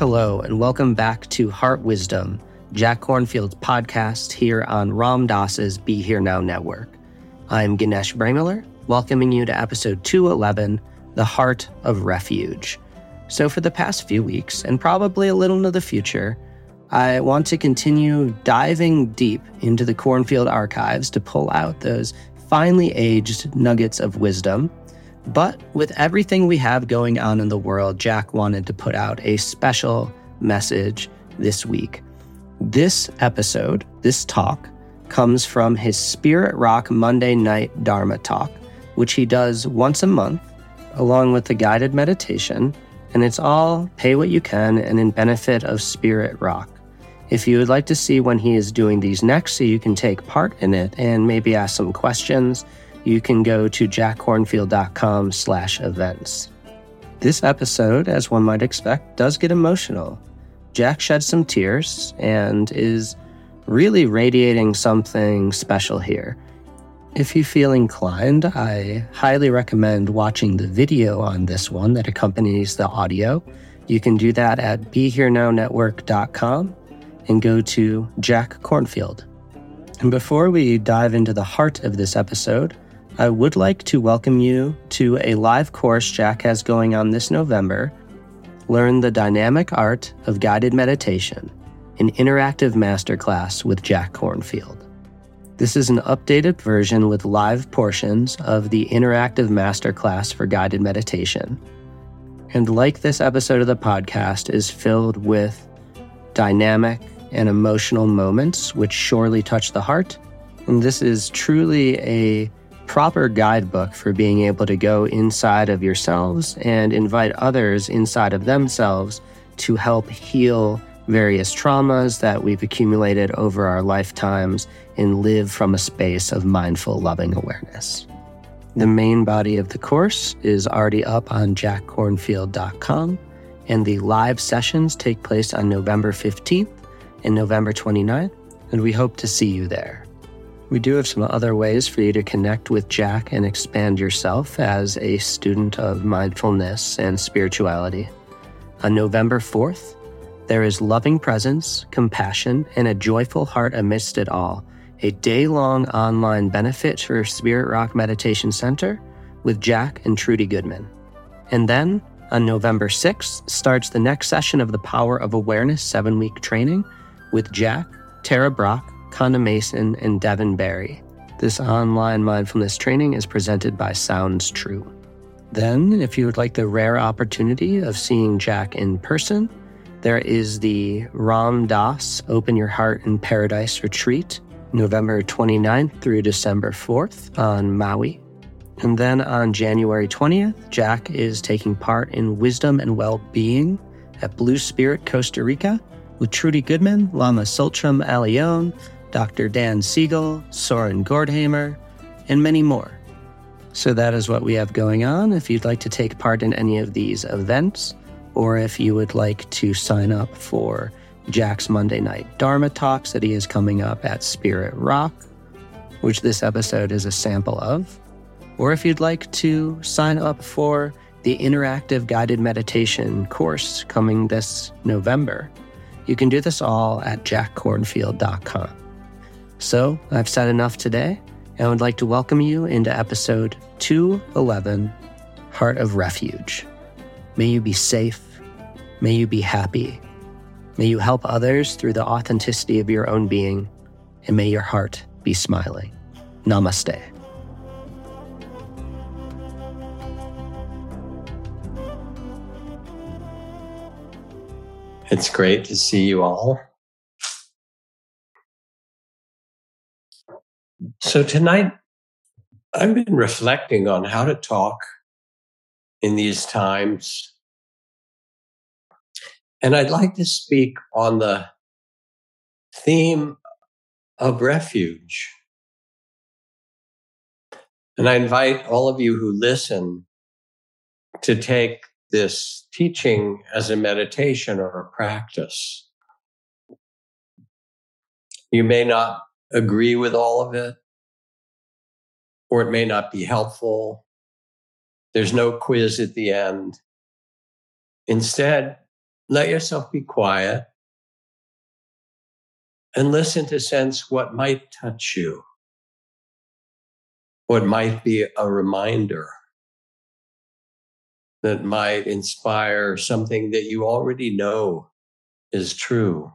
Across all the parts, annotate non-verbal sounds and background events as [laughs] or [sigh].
Hello, and welcome back to Heart Wisdom, Jack Kornfield's podcast here on Ram Dass's Be Here Now network. I'm Ganesh Bremiller, welcoming you to episode 211 The Heart of Refuge. So, for the past few weeks, and probably a little into the future, I want to continue diving deep into the Cornfield archives to pull out those finely aged nuggets of wisdom but with everything we have going on in the world, Jack wanted to put out a special message this week. This episode, this talk, comes from his Spirit Rock Monday Night Dharma talk, which he does once a month, along with the guided meditation. And it's all pay what you can and in benefit of Spirit Rock. If you would like to see when he is doing these next so you can take part in it and maybe ask some questions, you can go to jackkornfield.com slash events. This episode, as one might expect, does get emotional. Jack sheds some tears and is really radiating something special here. If you feel inclined, I highly recommend watching the video on this one that accompanies the audio. You can do that at BeHereNowNetwork.com and go to Jack Kornfield. And before we dive into the heart of this episode, I would like to welcome you to a live course Jack has going on this November. Learn the dynamic art of guided meditation, an interactive masterclass with Jack Kornfield. This is an updated version with live portions of the interactive masterclass for guided meditation. And like this episode of the podcast is filled with dynamic and emotional moments which surely touch the heart. And this is truly a proper guidebook for being able to go inside of yourselves and invite others inside of themselves to help heal various traumas that we've accumulated over our lifetimes and live from a space of mindful, loving awareness. The main body of the course is already up on jackkornfield.com, and the live sessions take place on November 15th and November 29th, and we hope to see you there. We do have some other ways for you to connect with Jack and expand yourself as a student of mindfulness and spirituality. On November 4th, there is loving presence, compassion, and a joyful heart amidst it all, a day long online benefit for Spirit Rock Meditation Center with Jack and Trudy Goodman. And then on November 6th starts the next session of the Power of Awareness seven week training with Jack, Tara Brach, Conda Mason, and Devin Berry. This online mindfulness training is presented by Sounds True. Then, if you would like the rare opportunity of seeing Jack in person, there is the Ram Dass Open Your Heart in Paradise retreat, November 29th through December 4th on Maui. And then on January 20th, Jack is taking part in Wisdom and Well-Being at Blue Spirit, Costa Rica with Trudy Goodman, Lama Tsultrim Allione, Dr. Dan Siegel, Soren Gordhamer, and many more. So that is what we have going on. If you'd like to take part in any of these events, or if you would like to sign up for Jack's Monday Night Dharma Talks that he is coming up at Spirit Rock, which this episode is a sample of, or if you'd like to sign up for the interactive guided meditation course coming this November, you can do this all at jackkornfield.com. So I've said enough today, and I would like to welcome you into episode 211 Heart of Refuge. May you be safe. May you be happy. May you help others through the authenticity of your own being, and may your heart be smiling. Namaste. It's great to see you all. So, tonight, I've been reflecting on how to talk in these times. And I'd like to speak on the theme of refuge. And I invite all of you who listen to take this teaching as a meditation or a practice. You may not agree with all of it, or it may not be helpful. There's no quiz at the end. Instead, let yourself be quiet and listen to sense what might touch you, what might be a reminder that might inspire something that you already know is true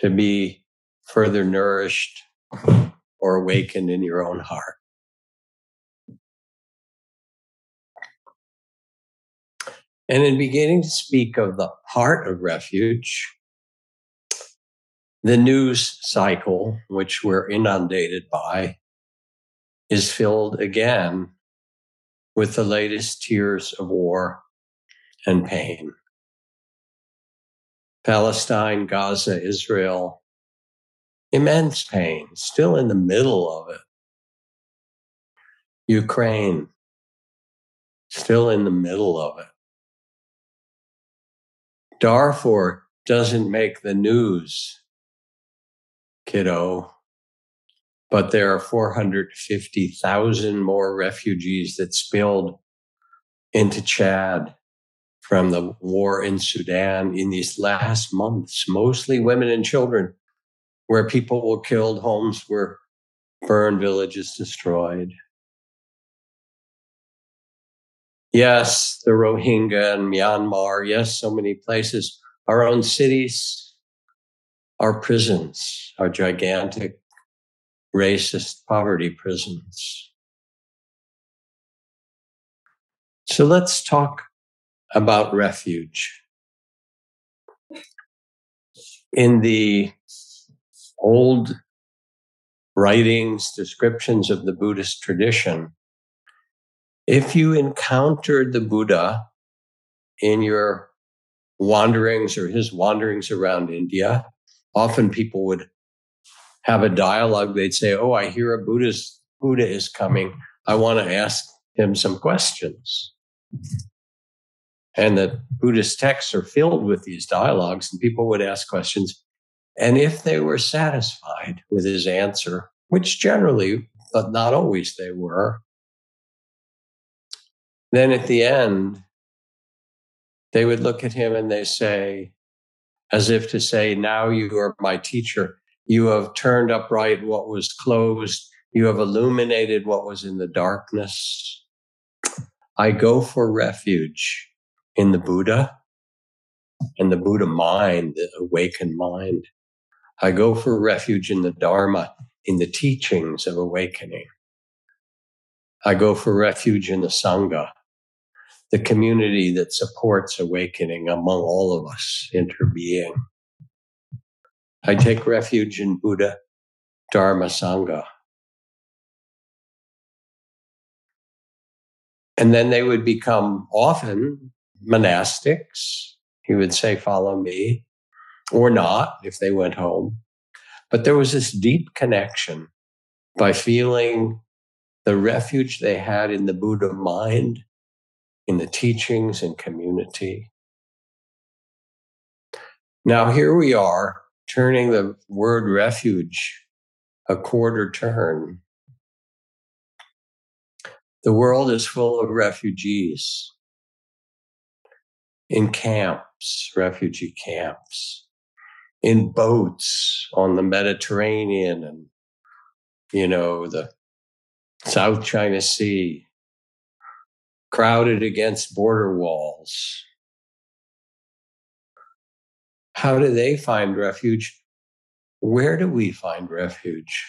to be further nourished or awakened in your own heart. And in beginning to speak of the heart of refuge, the news cycle, which we're inundated by, is filled again with the latest tears of war and pain. Palestine, Gaza, Israel, immense pain, still in the middle of it. Ukraine, still in the middle of it. Darfur doesn't make the news, kiddo but there are 450,000 more refugees that spilled into Chad from the war in Sudan in these last months, mostly women and children, where people were killed, homes were burned, villages destroyed. Yes, the Rohingya and Myanmar, yes, so many places. Our own cities, our prisons, our gigantic racist poverty prisons. So let's talk about refuge. In the old writings, descriptions of the Buddhist tradition, if you encountered the Buddha in your wanderings or his wanderings around India, often people would have a dialogue, they'd say, Oh, I hear a Buddhist Buddha is coming. I want to ask him some questions. And the Buddhist texts are filled with these dialogues, and people would ask questions. And if they were satisfied with his answer, which generally, but not always they were, then at the end, they would look at him and they say, as if to say, Now you are my teacher. You have turned upright what was closed. You have illuminated what was in the darkness. I go for refuge in the Buddha and the Buddha mind, the awakened mind. I go for refuge in the Dharma, in the teachings of awakening. I go for refuge in the Sangha, the community that supports awakening among all of us interbeing. I take refuge in Buddha, Dharma, Sangha. And then they would become often monastics. He would say, Follow me, or not if they went home. But there was this deep connection by feeling the refuge they had in the Buddha mind, in the teachings and community. Now, here we are turning the word refuge a quarter turn. The world is full of refugees in camps, refugee camps, in boats on the Mediterranean and you know, the South China Sea, crowded against border walls. How do they find refuge? Where do we find refuge?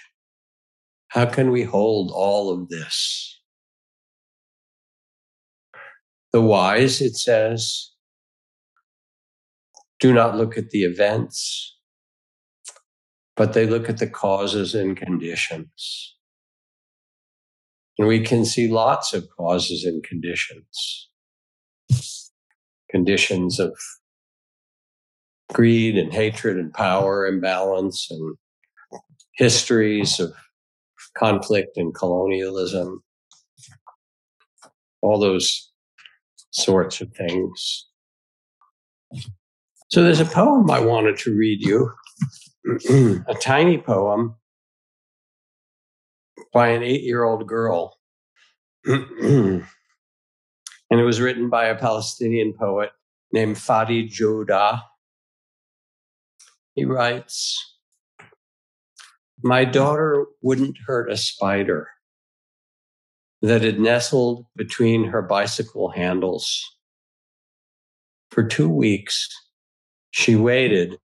How can we hold all of this? The wise, it says, do not look at the events, but they look at the causes and conditions. And we can see lots of causes and conditions. Conditions of greed and hatred and power imbalance and histories of conflict and colonialism, all those sorts of things. So there's a poem I wanted to read you, a tiny poem by an eight year old girl. and it was written by a Palestinian poet named Fadi Joudah. He writes, My daughter wouldn't hurt a spider that had nestled between her bicycle handles. For two weeks, she waited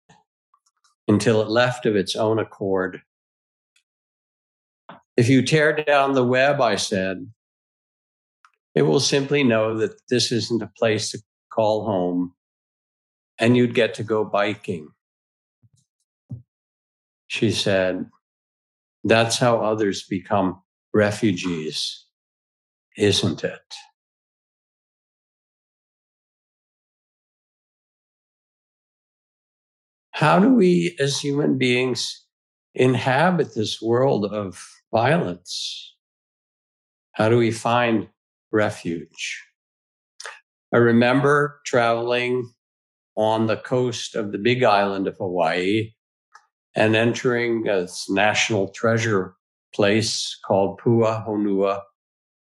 until it left of its own accord. If you tear down the web, I said, it will simply know that this isn't a place to call home and you'd get to go biking. She said, That's how others become refugees, isn't it? How do we as human beings inhabit this world of violence? How do we find refuge? I remember traveling on the coast of the big island of Hawaii and entering a national treasure place called Pua Honua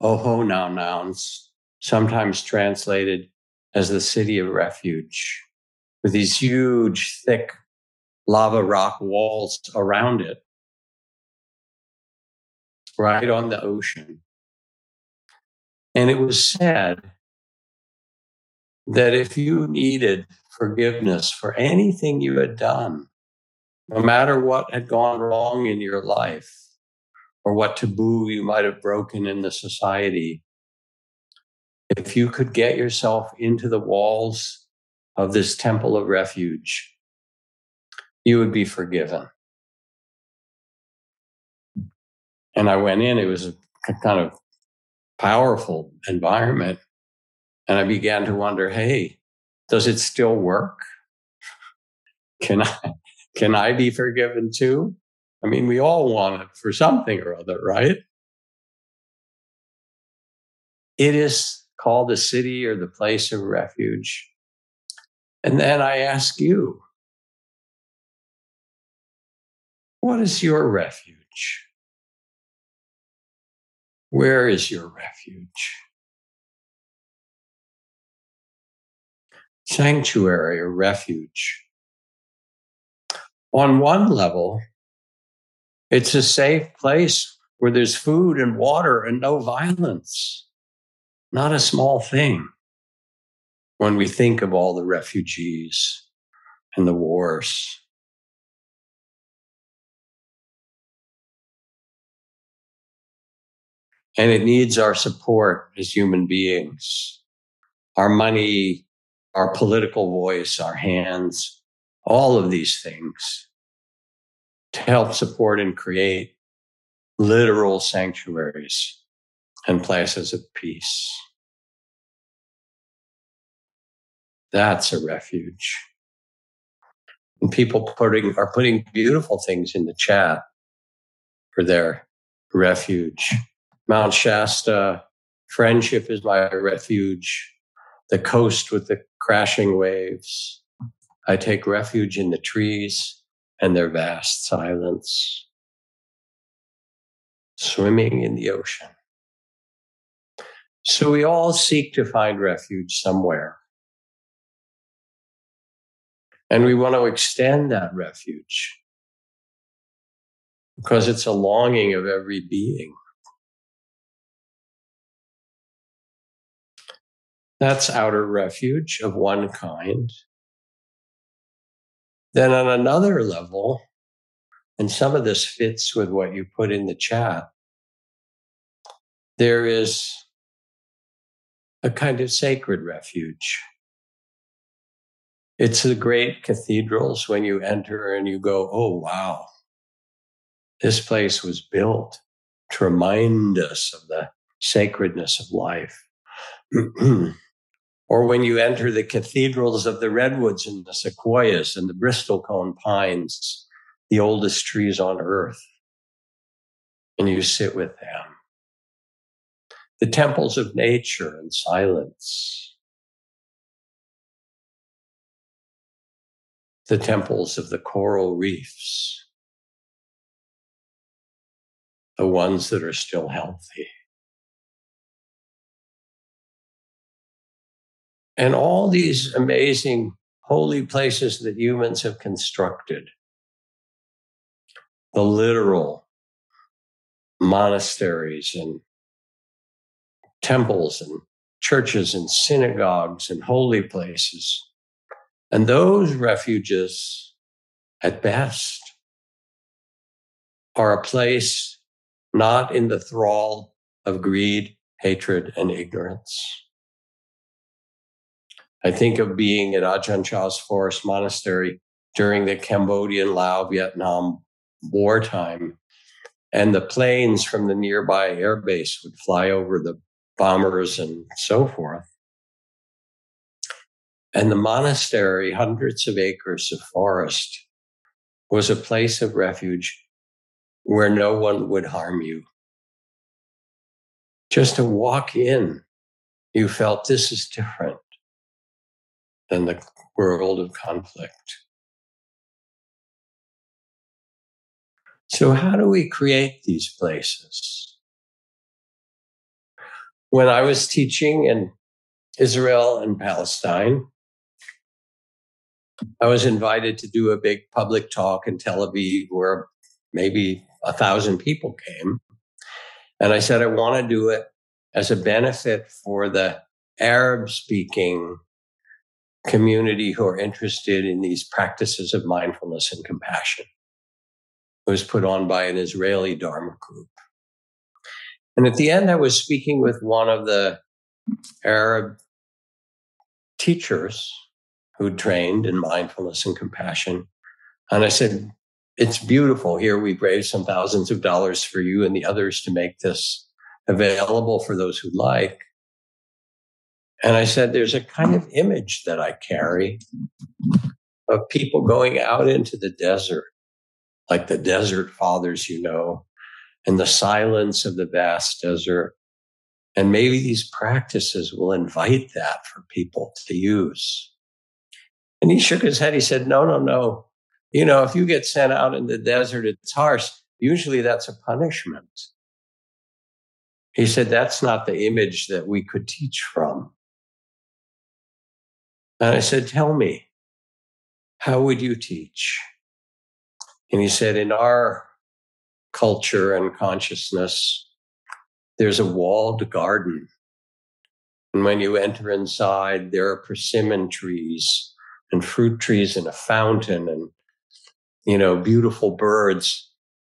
Oho Nouns, sometimes translated as the city of refuge, with these huge, thick lava rock walls around it right on the ocean. And it was said that if you needed forgiveness for anything you had done, no matter what had gone wrong in your life or what taboo you might have broken in the society, if you could get yourself into the walls of this temple of refuge, you would be forgiven. And I went in, it was a kind of powerful environment. And I began to wonder, hey, does it still work? Can I, can I be forgiven too? I mean, we all want it for something or other, right? It is called the city or the place of refuge. And then I ask you, what is your refuge? Where is your refuge? Sanctuary or refuge. On one level, it's a safe place where there's food and water and no violence. Not a small thing when we think of all the refugees and the wars. And it needs our support as human beings, our money, our political voice, our hands, all of these things to help support and create literal sanctuaries and places of peace. That's a refuge. And people putting are putting beautiful things in the chat for their refuge. Mount Shasta, friendship is my refuge. The coast with the crashing waves. I take refuge in the trees and their vast silence. Swimming in the ocean. So we all seek to find refuge somewhere. And we want to extend that refuge because it's a longing of every being. That's outer refuge of one kind. Then, on another level, and some of this fits with what you put in the chat, there is a kind of sacred refuge. It's the great cathedrals when you enter and you go, oh, wow, this place was built to remind us of the sacredness of life. [clears throat] or when you enter the cathedrals of the redwoods and the sequoias and the bristlecone pines, the oldest trees on earth, and you sit with them. The temples of nature and silence. The temples of the coral reefs. The ones that are still healthy. And all these amazing holy places that humans have constructed, the literal monasteries and temples and churches and synagogues and holy places. And those refuges, at best, are a place not in the thrall of greed, hatred, and ignorance. I think of being at Ajahn Chah's Forest Monastery during the Cambodian Lao Vietnam wartime. And the planes from the nearby airbase would fly over the bombers and so forth. And the monastery, hundreds of acres of forest, was a place of refuge where no one would harm you. Just to walk in, you felt this is different than the world of conflict. So, how do we create these places? When I was teaching in Israel and Palestine, I was invited to do a big public talk in Tel Aviv where maybe a thousand people came. And I said, I want to do it as a benefit for the Arab speaking community who are interested in these practices of mindfulness and compassion. It was put on by an Israeli Dharma group. And at the end, I was speaking with one of the Arab teachers who trained in mindfulness and compassion. And I said, It's beautiful. Here we've raised some thousands of dollars for you and the others to make this available for those who like. And I said, there's a kind of image that I carry of people going out into the desert, like the desert fathers, you know, in the silence of the vast desert. And maybe these practices will invite that for people to use. And he shook his head. He said, no, no, no. You know, if you get sent out in the desert, it's harsh. Usually that's a punishment. He said, that's not the image that we could teach from. And I said, Tell me, how would you teach? And he said, In our culture and consciousness, there's a walled garden. And when you enter inside, there are persimmon trees and fruit trees and a fountain and, you know, beautiful birds.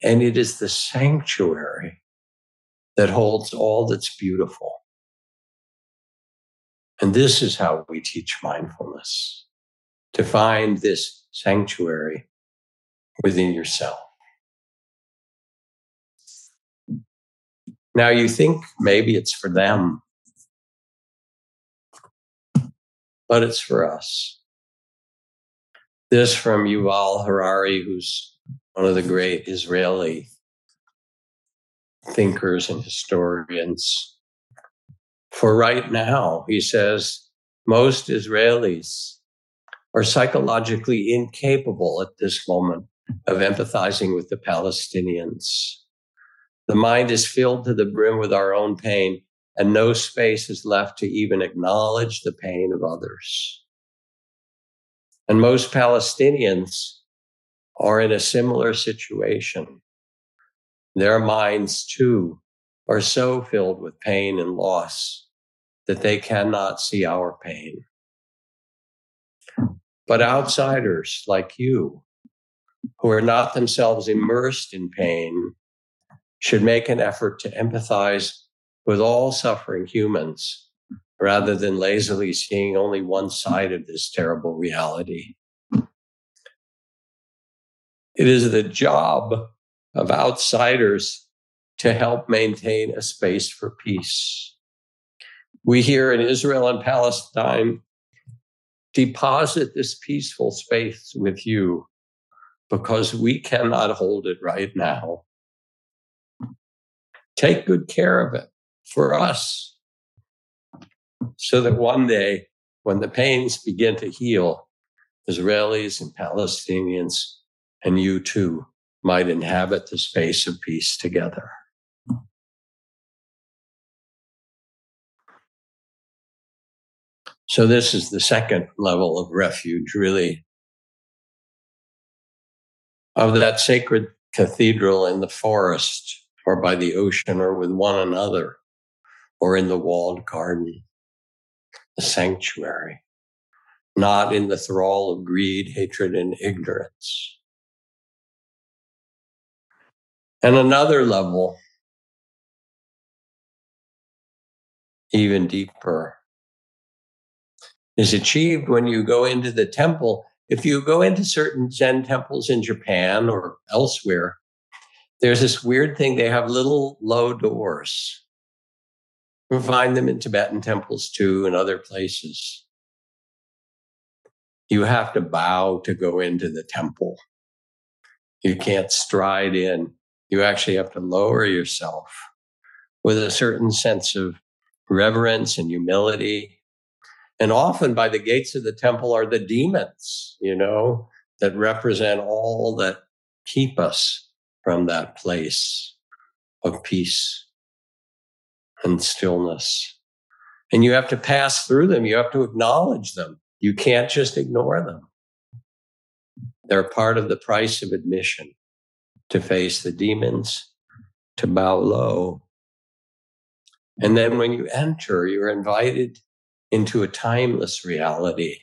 And it is the sanctuary that holds all that's beautiful. And this is how we teach mindfulness to find this sanctuary within yourself. Now you think maybe it's for them, but it's for us. This from Yuval Harari, who's one of the great Israeli thinkers and historians. For right now, he says, most Israelis are psychologically incapable at this moment of empathizing with the Palestinians. The mind is filled to the brim with our own pain, and no space is left to even acknowledge the pain of others. And most Palestinians are in a similar situation. Their minds too are so filled with pain and loss that they cannot see our pain. But outsiders like you, who are not themselves immersed in pain, should make an effort to empathize with all suffering humans rather than lazily seeing only one side of this terrible reality. It is the job of outsiders to help maintain a space for peace. We here in Israel and Palestine deposit this peaceful space with you because we cannot hold it right now. Take good care of it for us so that one day when the pains begin to heal, Israelis and Palestinians and you too might inhabit the space of peace together. So, this is the second level of refuge, really, of that sacred cathedral in the forest or by the ocean or with one another or in the walled garden, the sanctuary, not in the thrall of greed, hatred, and ignorance. And another level, even deeper, is achieved when you go into the temple. If you go into certain Zen temples in Japan or elsewhere, there's this weird thing. They have little low doors. You find them in Tibetan temples too and other places. You have to bow to go into the temple. You can't stride in. You actually have to lower yourself with a certain sense of reverence and humility and often by the gates of the temple are the demons, you know, that represent all that keep us from that place of peace and stillness. And you have to pass through them. You have to acknowledge them. You can't just ignore them. They're part of the price of admission to face the demons, to bow low. And then when you enter, you're invited into a timeless reality.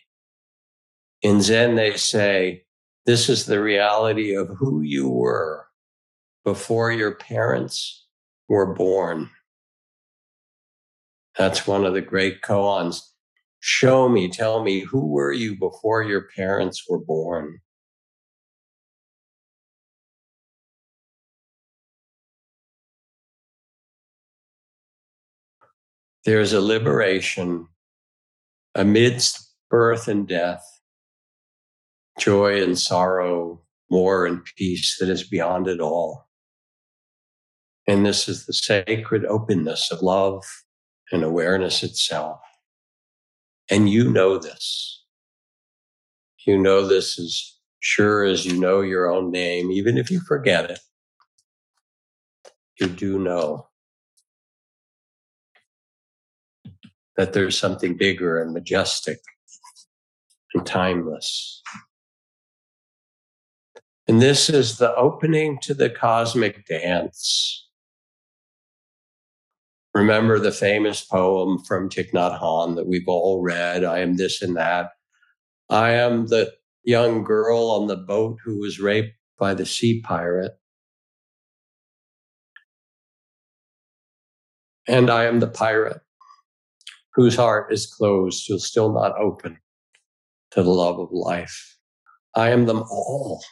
In Zen, they say, this is the reality of who you were before your parents were born. That's one of the great koans. Show me, tell me, who were you before your parents were born? There's a liberation amidst birth and death, joy and sorrow, war and peace that is beyond it all. And this is the sacred openness of love and awareness itself. And you know this. You know this as sure as you know your own name, even if you forget it. You do know. that there's something bigger and majestic and timeless. And this is the opening to the cosmic dance. Remember the famous poem from Thich Nhat Hanh that we've all read I am this and that. I am the young girl on the boat who was raped by the sea pirate. And I am the pirate whose heart is closed, who's still not open to the love of life. I am them all.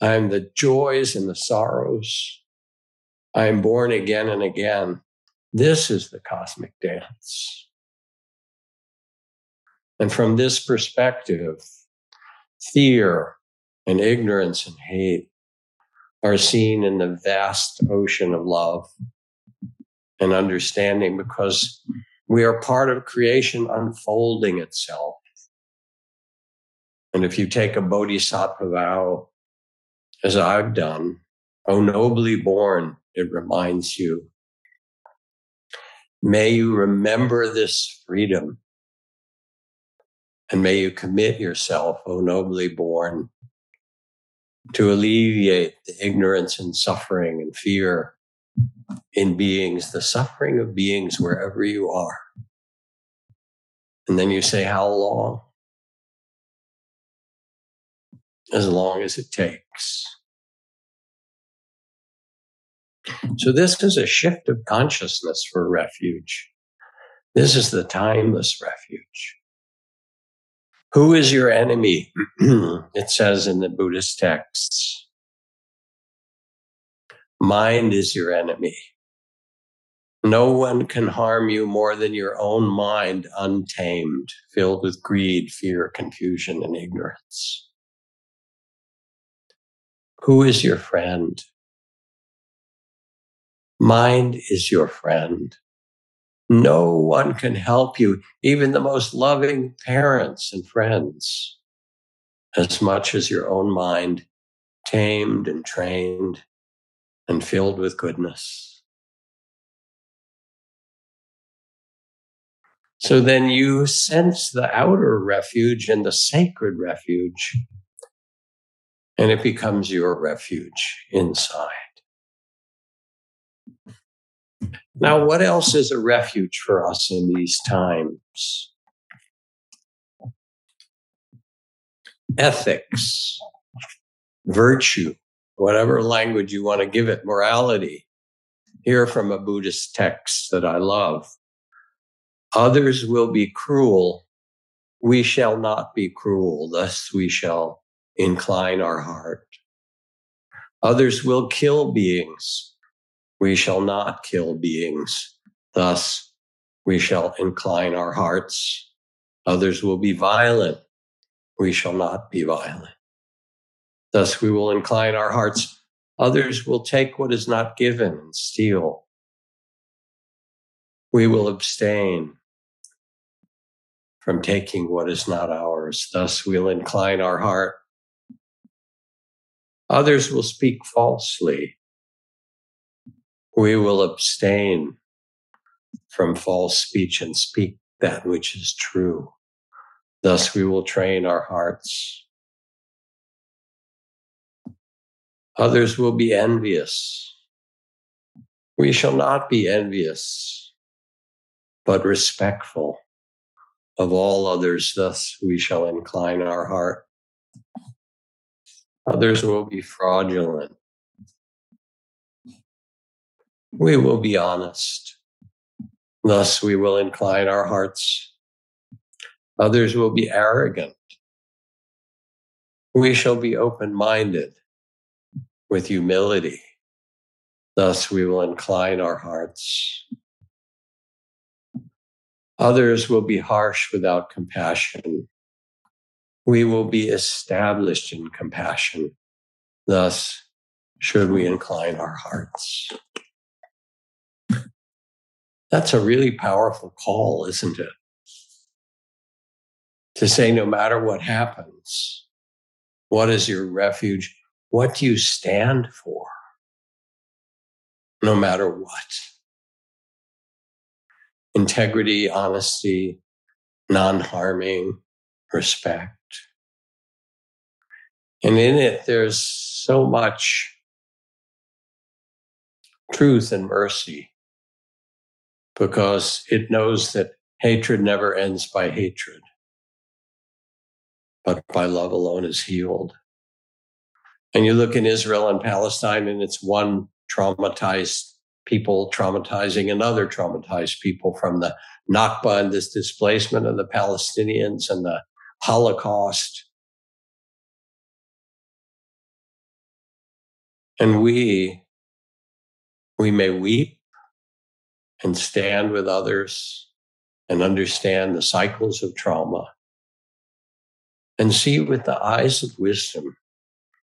I am the joys and the sorrows. I am born again and again. This is the cosmic dance. And from this perspective, fear and ignorance and hate are seen in the vast ocean of love and understanding because we are part of creation unfolding itself. And if you take a bodhisattva vow, as I've done, O nobly born, it reminds you. May you remember this freedom. And may you commit yourself, O nobly born, to alleviate the ignorance and suffering and fear in beings, the suffering of beings wherever you are. And then you say, How long? As long as it takes. So, this is a shift of consciousness for refuge. This is the timeless refuge. Who is your enemy? [clears throat] it says in the Buddhist texts. Mind is your enemy. No one can harm you more than your own mind, untamed, filled with greed, fear, confusion, and ignorance. Who is your friend? Mind is your friend. No one can help you, even the most loving parents and friends, as much as your own mind, tamed and trained and filled with goodness. So then you sense the outer refuge and the sacred refuge, and it becomes your refuge inside. Now, what else is a refuge for us in these times? Ethics, virtue, whatever language you want to give it, morality. Here from a Buddhist text that I love. Others will be cruel. We shall not be cruel, thus we shall incline our heart. Others will kill beings we shall not kill beings. Thus, we shall incline our hearts. Others will be violent. We shall not be violent. Thus, we will incline our hearts. Others will take what is not given and steal. We will abstain from taking what is not ours. Thus, we'll incline our heart. Others will speak falsely we will abstain from false speech and speak that which is true. Thus, we will train our hearts. Others will be envious. We shall not be envious, but respectful of all others. Thus, we shall incline our heart. Others will be fraudulent we will be honest. Thus, we will incline our hearts. Others will be arrogant. We shall be open minded with humility. Thus, we will incline our hearts. Others will be harsh without compassion. We will be established in compassion. Thus, should we incline our hearts. That's a really powerful call, isn't it? To say, no matter what happens, what is your refuge? What do you stand for? No matter what. Integrity, honesty, non harming, respect. And in it, there's so much truth and mercy because it knows that hatred never ends by hatred, but by love alone is healed. And you look in Israel and Palestine, and it's one traumatized people traumatizing another traumatized people from the Nakba and this displacement of the Palestinians and the Holocaust. And we, we may weep and stand with others and understand the cycles of trauma and see with the eyes of wisdom,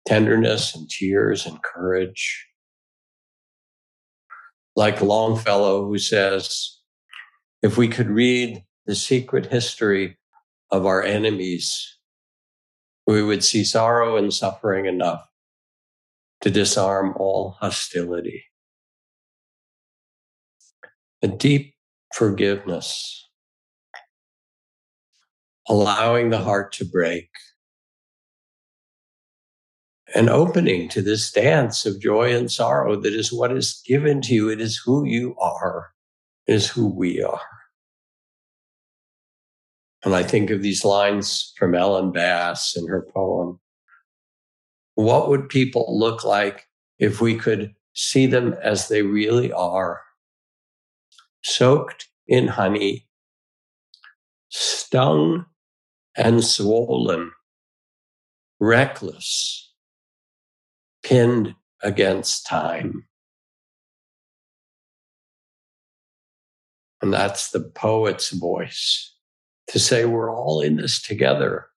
tenderness and tears and courage. Like Longfellow, who says, if we could read the secret history of our enemies, we would see sorrow and suffering enough to disarm all hostility a deep forgiveness, allowing the heart to break an opening to this dance of joy and sorrow that is what is given to you. It is who you are, it is who we are. And I think of these lines from Ellen Bass in her poem. What would people look like if we could see them as they really are? Soaked in honey, stung and swollen, reckless, pinned against time. And that's the poet's voice to say we're all in this together.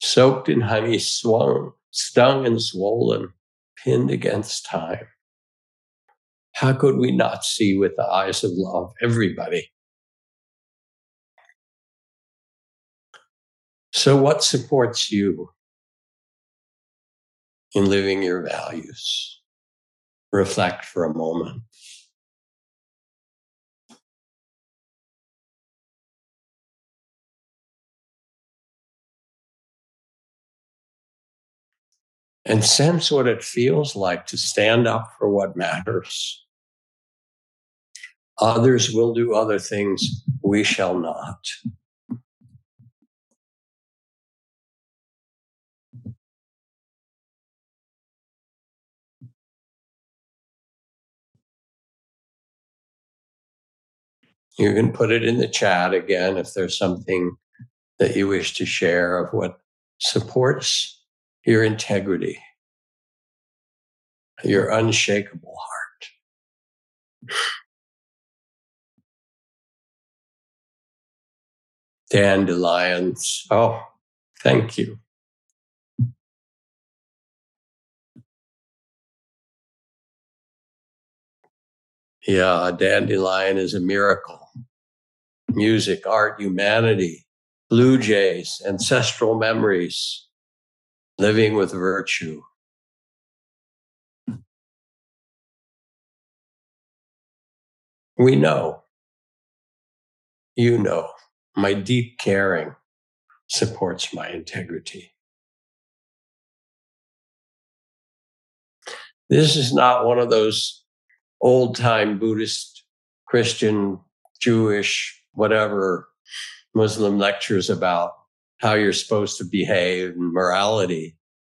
Soaked in honey, swung, stung and swollen, pinned against time. How could we not see with the eyes of love everybody? So, what supports you in living your values? Reflect for a moment. and sense what it feels like to stand up for what matters. Others will do other things, we shall not. You can put it in the chat again if there's something that you wish to share of what supports your integrity, your unshakable heart. Dandelions. Oh, thank you. Yeah, a dandelion is a miracle. Music, art, humanity, blue jays, ancestral memories, living with virtue. We know, you know, my deep caring supports my integrity. This is not one of those old time Buddhist, Christian, Jewish, whatever Muslim lectures about how you're supposed to behave and morality.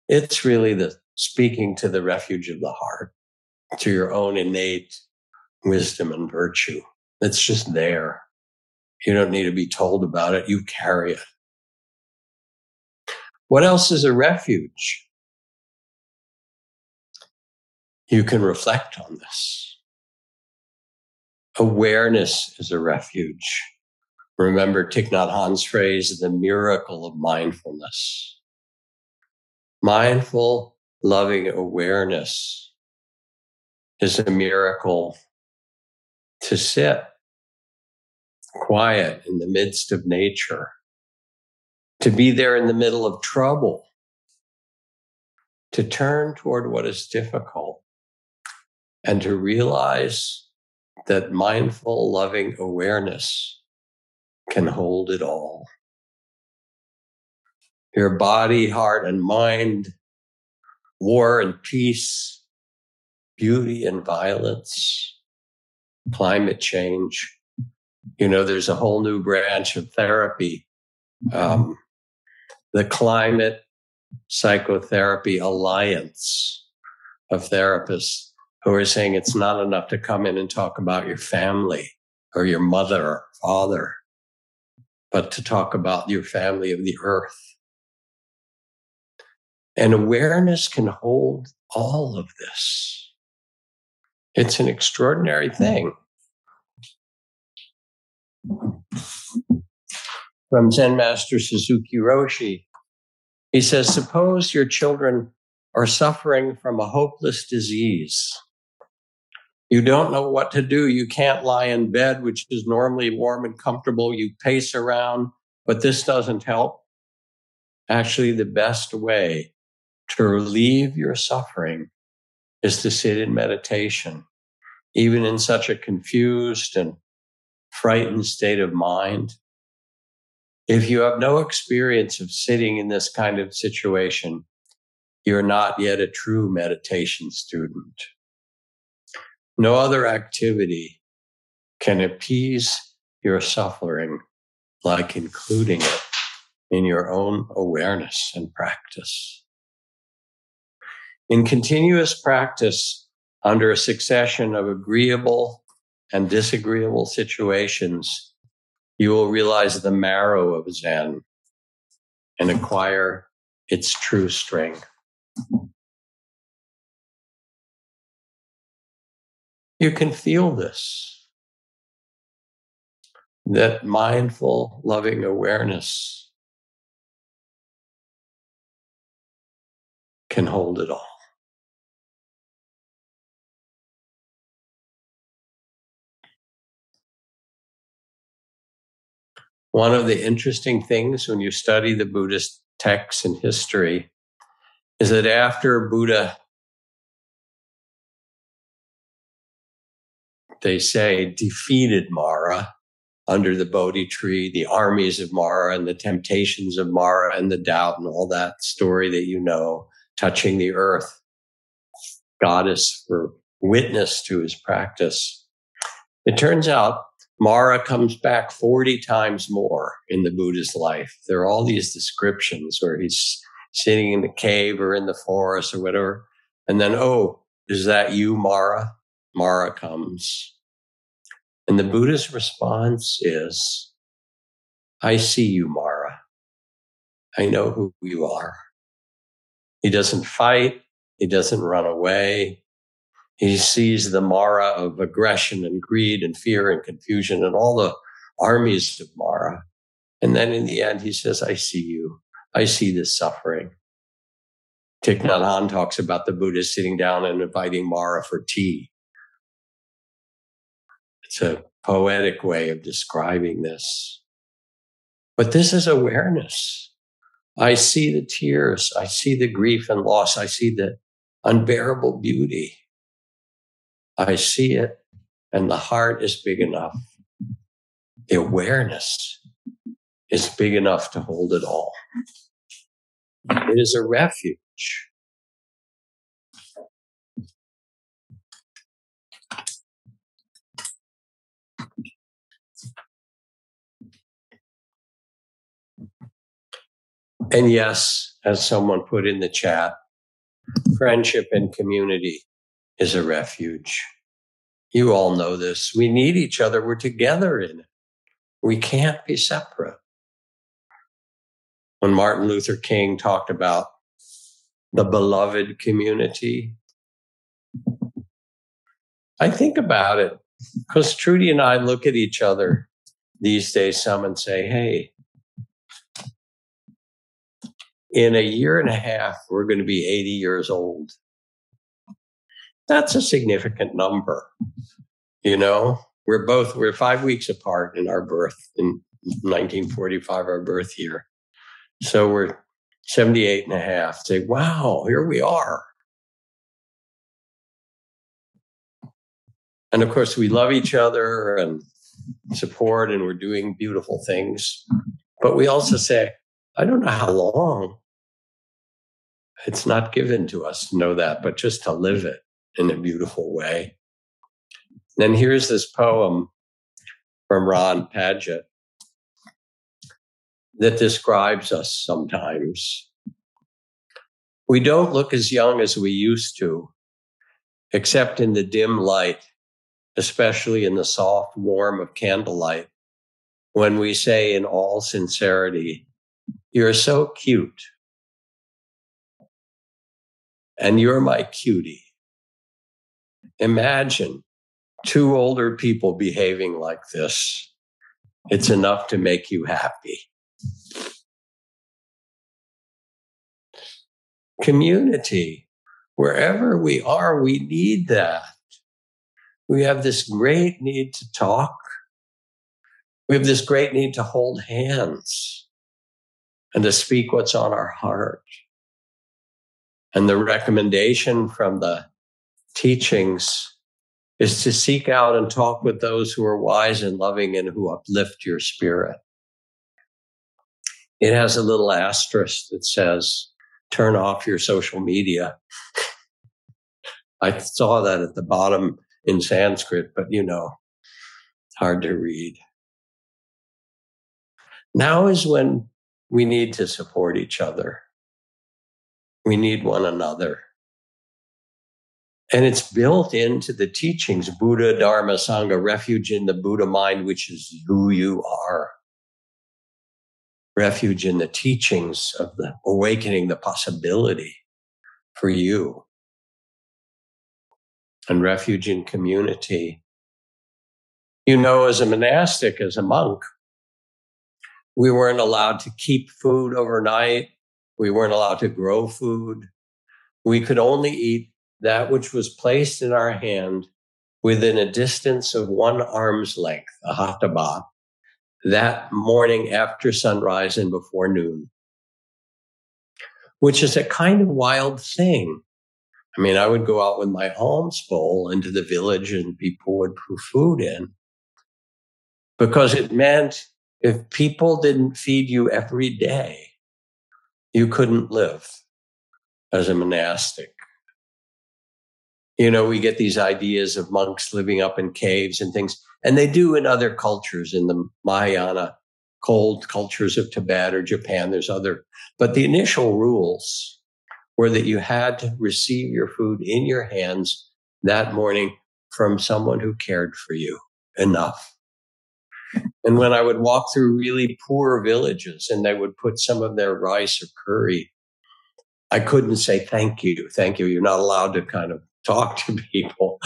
It's really the speaking to the refuge of the heart, to your own innate wisdom and virtue. It's just there. You don't need to be told about it. You carry it. What else is a refuge? You can reflect on this. Awareness is a refuge. Remember Thich Nhat Hanh's phrase, the miracle of mindfulness. Mindful, loving awareness is a miracle to sit quiet in the midst of nature, to be there in the middle of trouble, to turn toward what is difficult, and to realize that mindful, loving awareness can hold it all. Your body, heart, and mind, war and peace, beauty and violence, climate change. You know, there's a whole new branch of therapy. Um, the Climate Psychotherapy Alliance of therapists who are saying it's not enough to come in and talk about your family or your mother or father but to talk about your family of the earth. And awareness can hold all of this. It's an extraordinary thing. From Zen Master Suzuki Roshi, he says, Suppose your children are suffering from a hopeless disease you don't know what to do. You can't lie in bed, which is normally warm and comfortable. You pace around, but this doesn't help. Actually, the best way to relieve your suffering is to sit in meditation, even in such a confused and frightened state of mind. If you have no experience of sitting in this kind of situation, you're not yet a true meditation student. No other activity can appease your suffering like including it in your own awareness and practice. In continuous practice under a succession of agreeable and disagreeable situations, you will realize the marrow of Zen and acquire its true strength. You can feel this. That mindful, loving awareness can hold it all. One of the interesting things when you study the Buddhist texts and history is that after Buddha, they say, defeated Mara under the Bodhi tree, the armies of Mara and the temptations of Mara and the doubt and all that story that you know, touching the earth, goddess for witness to his practice. It turns out Mara comes back 40 times more in the Buddha's life. There are all these descriptions where he's sitting in the cave or in the forest or whatever. And then, oh, is that you, Mara? Mara comes. And the Buddha's response is, I see you, Mara. I know who you are. He doesn't fight. He doesn't run away. He sees the Mara of aggression and greed and fear and confusion and all the armies of Mara. And then in the end, he says, I see you. I see this suffering. Thich Nhat Hanh talks about the Buddha sitting down and inviting Mara for tea. It's a poetic way of describing this. But this is awareness. I see the tears. I see the grief and loss. I see the unbearable beauty. I see it, and the heart is big enough. The awareness is big enough to hold it all. It is a refuge. And yes, as someone put in the chat, friendship and community is a refuge. You all know this. We need each other. We're together in it. We can't be separate. When Martin Luther King talked about the beloved community, I think about it because Trudy and I look at each other these days, some and say, hey, in a year and a half, we're going to be 80 years old. That's a significant number. You know, we're both, we're five weeks apart in our birth in 1945, our birth year. So we're 78 and a half. Say, wow, here we are. And of course, we love each other and support, and we're doing beautiful things. But we also say, I don't know how long. It's not given to us to know that, but just to live it in a beautiful way. Then here's this poem from Ron Padgett that describes us sometimes. We don't look as young as we used to, except in the dim light, especially in the soft warm of candlelight, when we say in all sincerity, You're so cute. And you're my cutie. Imagine two older people behaving like this. It's enough to make you happy. Community, wherever we are, we need that. We have this great need to talk. We have this great need to hold hands and to speak what's on our heart. And the recommendation from the teachings is to seek out and talk with those who are wise and loving and who uplift your spirit. It has a little asterisk that says, turn off your social media. [laughs] I saw that at the bottom in Sanskrit, but you know, hard to read. Now is when we need to support each other. We need one another. And it's built into the teachings Buddha, Dharma, Sangha, refuge in the Buddha mind, which is who you are. Refuge in the teachings of the awakening, the possibility for you. And refuge in community. You know, as a monastic, as a monk, we weren't allowed to keep food overnight. We weren't allowed to grow food. We could only eat that which was placed in our hand within a distance of one arm's length, a hatabat, that morning after sunrise and before noon, which is a kind of wild thing. I mean, I would go out with my alms bowl into the village and people would put food in because it meant if people didn't feed you every day, you couldn't live as a monastic. You know, we get these ideas of monks living up in caves and things, and they do in other cultures, in the Mahayana cold cultures of Tibet or Japan. There's other, but the initial rules were that you had to receive your food in your hands that morning from someone who cared for you enough. And when I would walk through really poor villages and they would put some of their rice or curry, I couldn't say thank you, thank you. You're not allowed to kind of talk to people.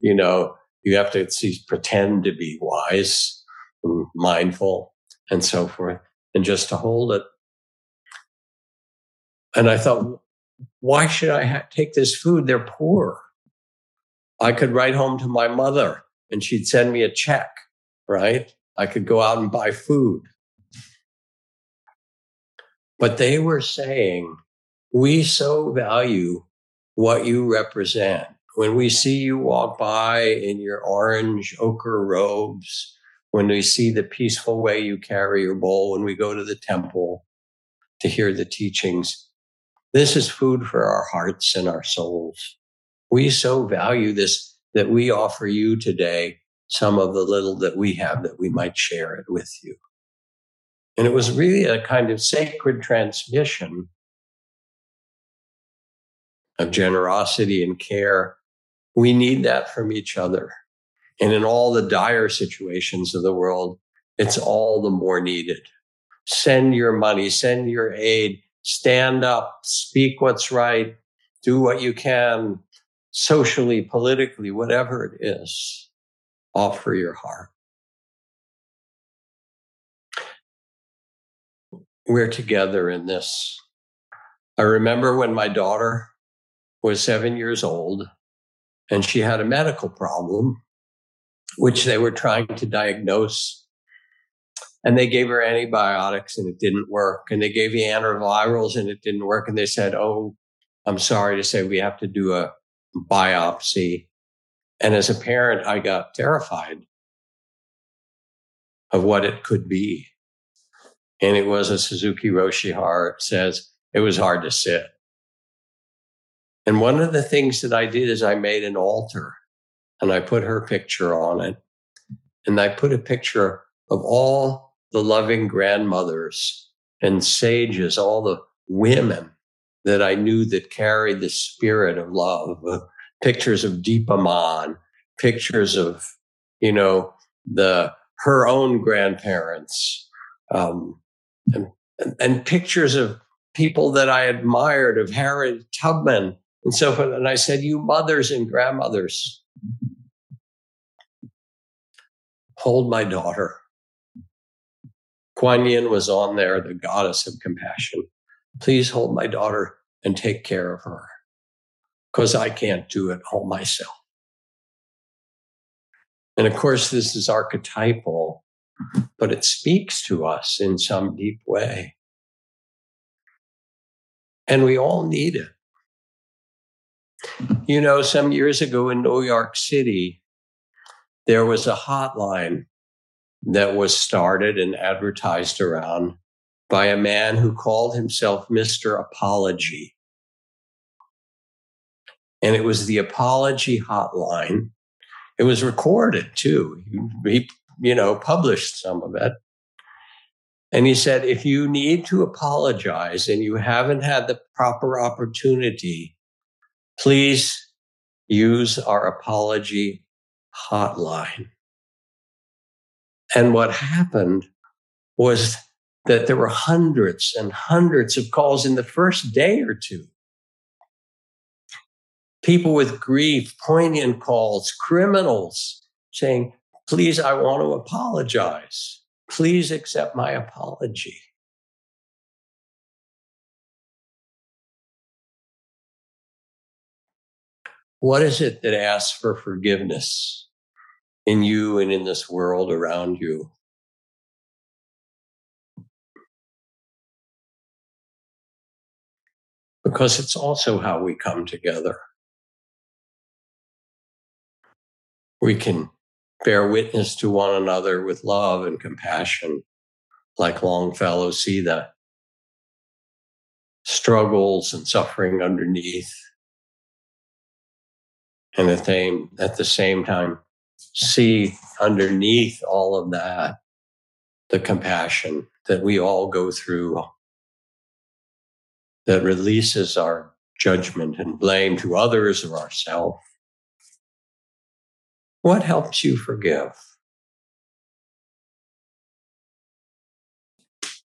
You know, you have to pretend to be wise, and mindful, and so forth, and just to hold it. And I thought, why should I ha- take this food? They're poor. I could write home to my mother and she'd send me a check, right? I could go out and buy food. But they were saying, we so value what you represent. When we see you walk by in your orange ochre robes, when we see the peaceful way you carry your bowl, when we go to the temple to hear the teachings, this is food for our hearts and our souls. We so value this that we offer you today some of the little that we have that we might share it with you. And it was really a kind of sacred transmission of generosity and care. We need that from each other. And in all the dire situations of the world, it's all the more needed. Send your money, send your aid, stand up, speak what's right, do what you can socially, politically, whatever it is. Offer your heart. We're together in this. I remember when my daughter was seven years old and she had a medical problem, which they were trying to diagnose. And they gave her antibiotics and it didn't work. And they gave you antivirals and it didn't work. And they said, Oh, I'm sorry to say we have to do a biopsy. And as a parent, I got terrified of what it could be. And it was a Suzuki Roshi heart says it was hard to sit. And one of the things that I did is I made an altar and I put her picture on it. And I put a picture of all the loving grandmothers and sages, all the women that I knew that carried the spirit of love, [laughs] pictures of Dipa Ma, pictures of, you know, the, her own grandparents, um, and, and, and pictures of people that I admired, of Harriet Tubman, and so forth. And I said, You mothers and grandmothers, hold my daughter. Kuan Yin was on there, the goddess of compassion. Please hold my daughter and take care of her because I can't do it all myself. And of course, this is archetypal, but it speaks to us in some deep way. And we all need it. You know, some years ago in New York City, there was a hotline that was started and advertised around by a man who called himself Mr. Apology. And it was the apology hotline. It was recorded too. He, you know, published some of it. And he said, if you need to apologize and you haven't had the proper opportunity, please use our apology hotline. And what happened was that there were hundreds and hundreds of calls in the first day or two. People with grief, poignant calls, criminals saying, please, I want to apologize. Please accept my apology. What is it that asks for forgiveness in you and in this world around you? Because it's also how we come together. We can bear witness to one another with love and compassion, like Longfellow see the struggles and suffering underneath. And at the at the same time, see underneath all of that the compassion that we all go through that releases our judgment and blame to others or ourselves. What helps you forgive?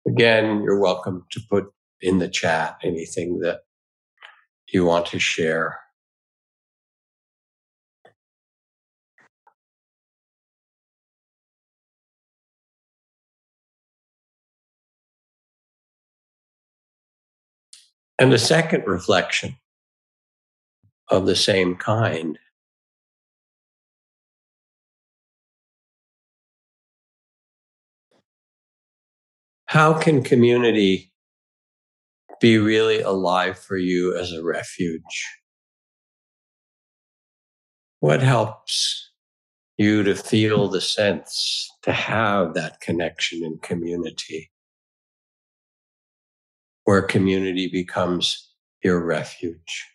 Again, you're welcome to put in the chat anything that you want to share. And the second reflection of the same kind How can community be really alive for you as a refuge? What helps you to feel the sense to have that connection in community? Where community becomes your refuge.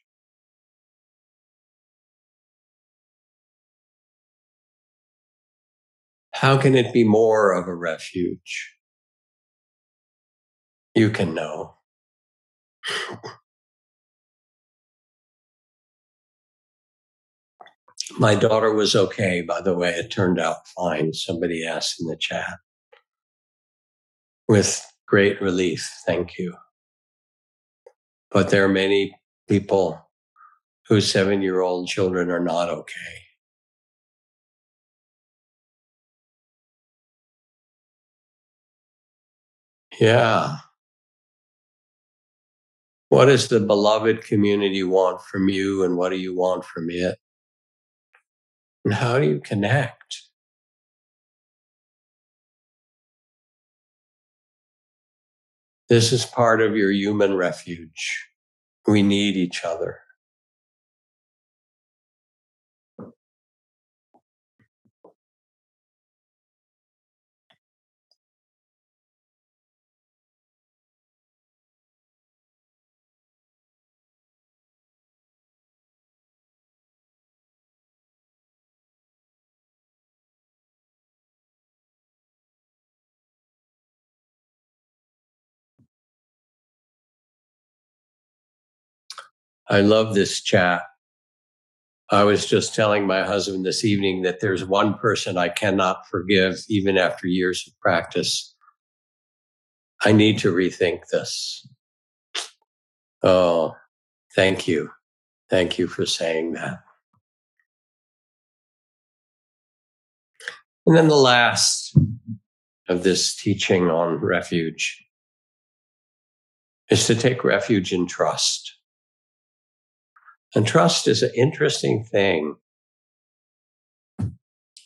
How can it be more of a refuge? you can know. [laughs] My daughter was okay, by the way. It turned out fine. Somebody asked in the chat. With great relief. Thank you. But there are many people whose seven year old children are not okay. Yeah. What does the beloved community want from you, and what do you want from it? And how do you connect? This is part of your human refuge. We need each other. I love this chat. I was just telling my husband this evening that there's one person I cannot forgive even after years of practice. I need to rethink this. Oh, thank you. Thank you for saying that. And then the last of this teaching on refuge is to take refuge in trust. And trust is an interesting thing.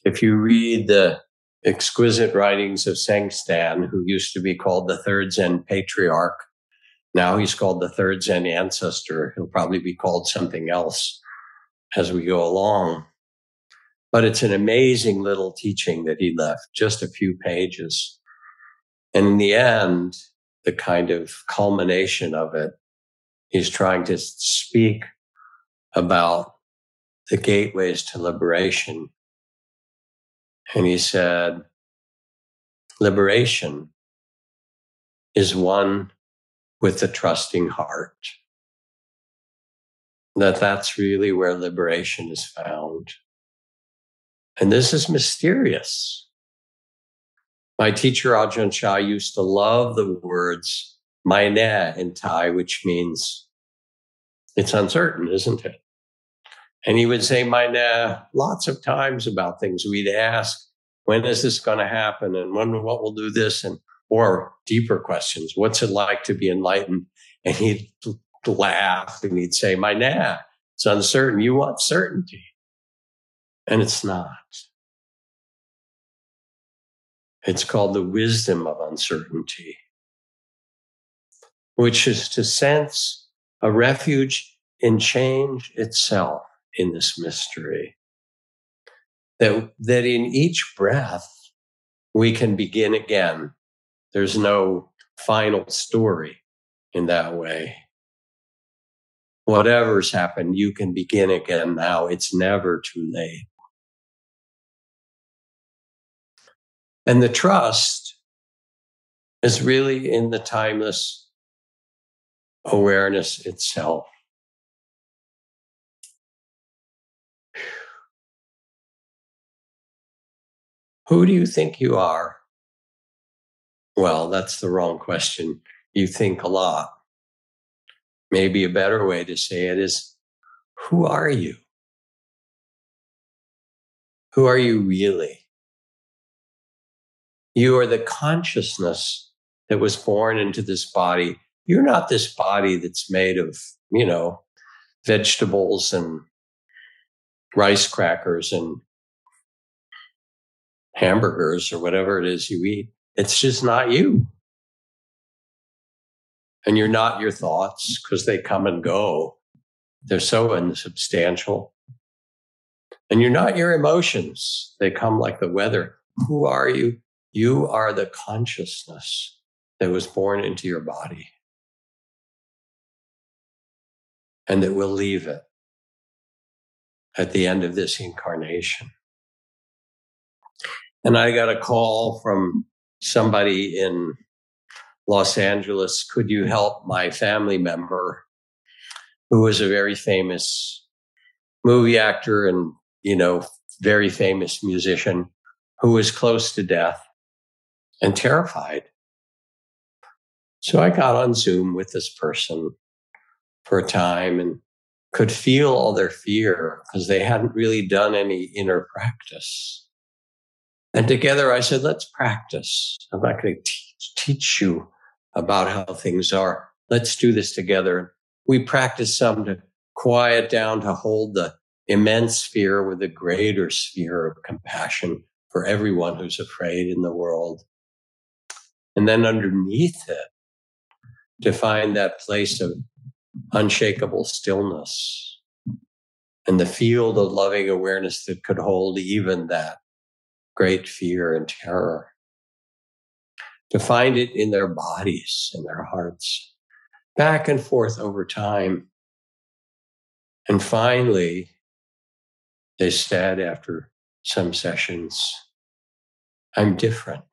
If you read the exquisite writings of Sengstan, who used to be called the third Zen patriarch, now he's called the third Zen ancestor. He'll probably be called something else as we go along. But it's an amazing little teaching that he left, just a few pages. And in the end, the kind of culmination of it. He's trying to speak about the gateways to liberation. And he said, liberation is one with the trusting heart. That that's really where liberation is found. And this is mysterious. My teacher, Ajahn Chah, used to love the words mai nae in Thai, which means it's uncertain, isn't it? And he would say mai nae lots of times about things. We'd ask, when is this going to happen? And when, what will do this? And, or deeper questions. What's it like to be enlightened? And he'd laugh and he'd say, mai nae, it's uncertain. You want certainty. And it's not. It's called the wisdom of uncertainty, which is to sense a refuge in change itself in this mystery. That, that in each breath, we can begin again. There's no final story in that way. Whatever's happened, you can begin again now. It's never too late. And the trust is really in the timeless awareness itself. Who do you think you are? Well, that's the wrong question. You think a lot. Maybe a better way to say it is who are you? Who are you really? You are the consciousness that was born into this body. You're not this body that's made of, you know, vegetables and rice crackers and hamburgers or whatever it is you eat. It's just not you. And you're not your thoughts because they come and go. They're so insubstantial. And you're not your emotions. They come like the weather. Who are you? You are the consciousness that was born into your body and that we'll leave it at the end of this incarnation. And I got a call from somebody in Los Angeles. Could you help my family member who was a very famous movie actor and, you know, very famous musician who was close to death? and terrified. So I got on Zoom with this person for a time and could feel all their fear because they hadn't really done any inner practice. And together I said, let's practice. I'm not going to teach, teach you about how things are. Let's do this together. We practiced some to quiet down, to hold the immense fear with a greater sphere of compassion for everyone who's afraid in the world. And then underneath it, to find that place of unshakable stillness and the field of loving awareness that could hold even that great fear and terror. To find it in their bodies and their hearts, back and forth over time. And finally, they said after some sessions, I'm different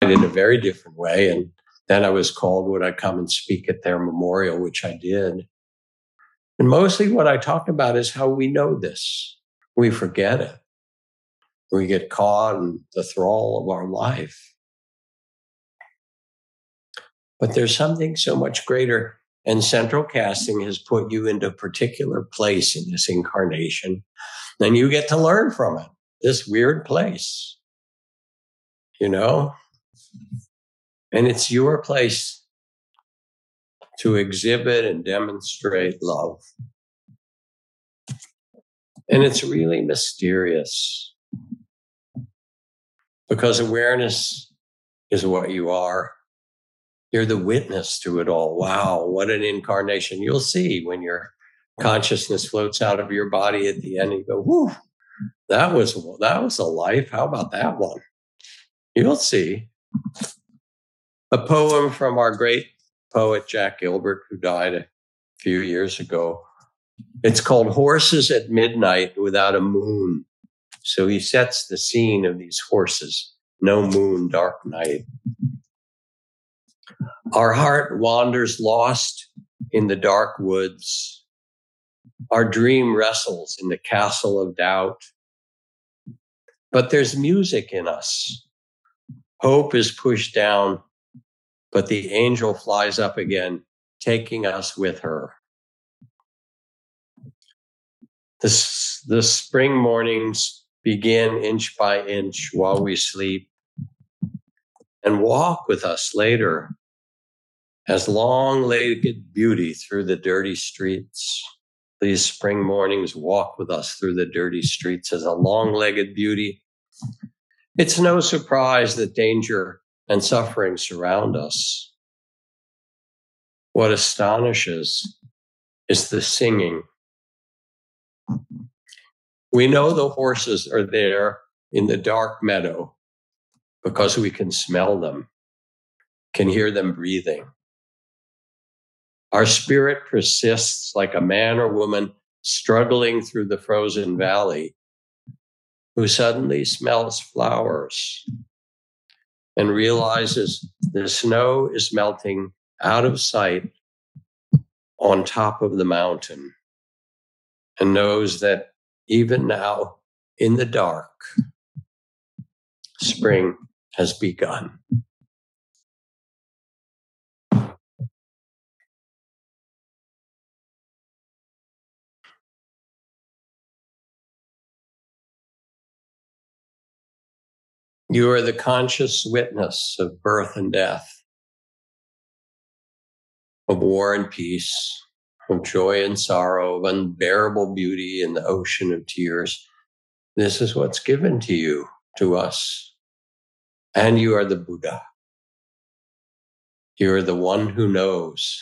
in a very different way. And then I was called, would I come and speak at their memorial, which I did. And mostly what I talk about is how we know this. We forget it. We get caught in the thrall of our life. But there's something so much greater. And central casting has put you into a particular place in this incarnation. And you get to learn from it, this weird place. You know, and it's your place to exhibit and demonstrate love. And it's really mysterious because awareness is what you are. You're the witness to it all. Wow, what an incarnation. You'll see when your consciousness floats out of your body at the end, you go, whoo, that was that was a life. How about that one? You'll see. A poem from our great poet Jack Gilbert, who died a few years ago. It's called Horses at Midnight Without a Moon. So he sets the scene of these horses. No moon, dark night. Our heart wanders lost in the dark woods. Our dream wrestles in the castle of doubt. But there's music in us. Hope is pushed down, but the angel flies up again, taking us with her. The, the spring mornings begin inch by inch while we sleep and walk with us later as long legged beauty through the dirty streets. These spring mornings walk with us through the dirty streets as a long legged beauty. It's no surprise that danger and suffering surround us. What astonishes is the singing. We know the horses are there in the dark meadow because we can smell them, can hear them breathing. Our spirit persists like a man or woman struggling through the frozen valley who suddenly smells flowers and realizes the snow is melting out of sight on top of the mountain and knows that even now in the dark, spring has begun. You are the conscious witness of birth and death, of war and peace, of joy and sorrow, of unbearable beauty in the ocean of tears. This is what's given to you, to us. And you are the Buddha. You are the one who knows,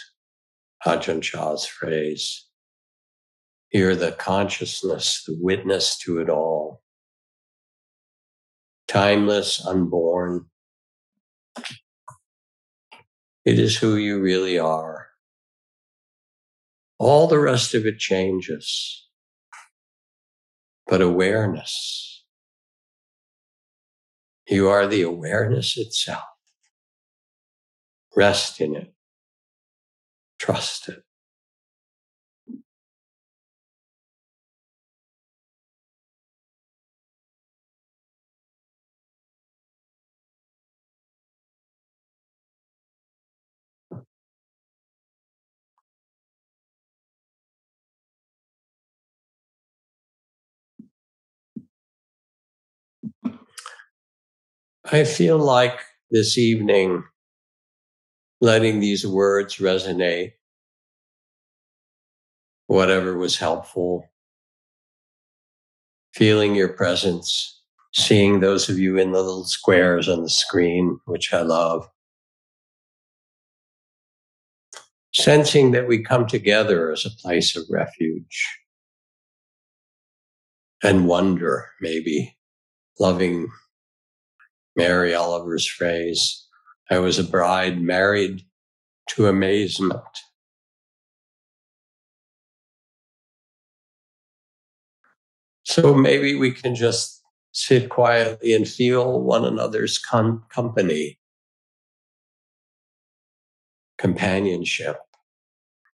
Ajahn Chah's phrase. You're the consciousness, the witness to it all timeless, unborn. It is who you really are. All the rest of it changes. But awareness, you are the awareness itself. Rest in it. Trust it. I feel like this evening, letting these words resonate, whatever was helpful, feeling your presence, seeing those of you in the little squares on the screen, which I love. Sensing that we come together as a place of refuge and wonder, maybe loving Mary Oliver's phrase. I was a bride married to amazement. So maybe we can just sit quietly and feel one another's com- company, companionship.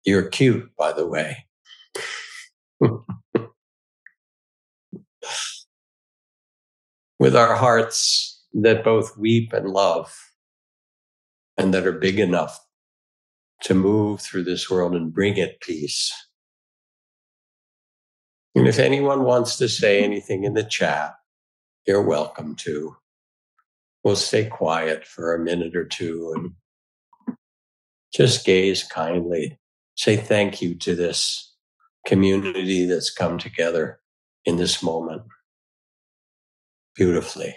You're cute, by the way. [laughs] With our hearts that both weep and love and that are big enough to move through this world and bring it peace. And if anyone wants to say anything in the chat, you're welcome to. We'll stay quiet for a minute or two and just gaze kindly. Say thank you to this community that's come together in this moment beautifully.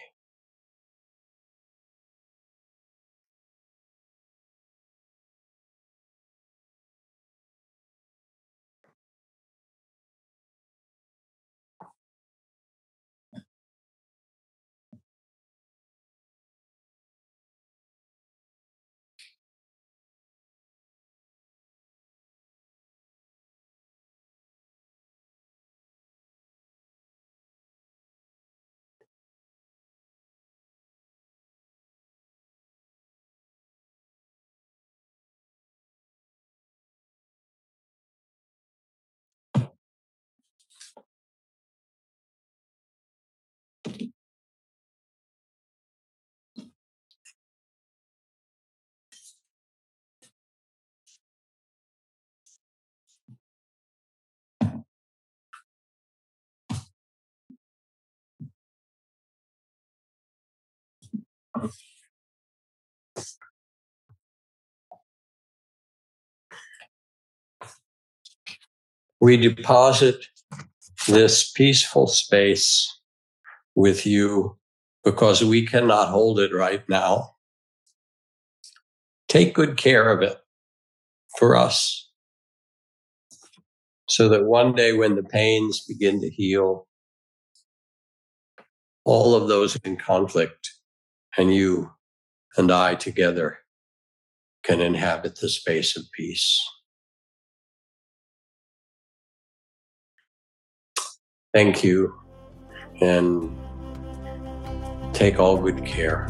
We deposit this peaceful space with you because we cannot hold it right now. Take good care of it for us so that one day when the pains begin to heal, all of those in conflict and you and I together can inhabit the space of peace. Thank you and take all good care.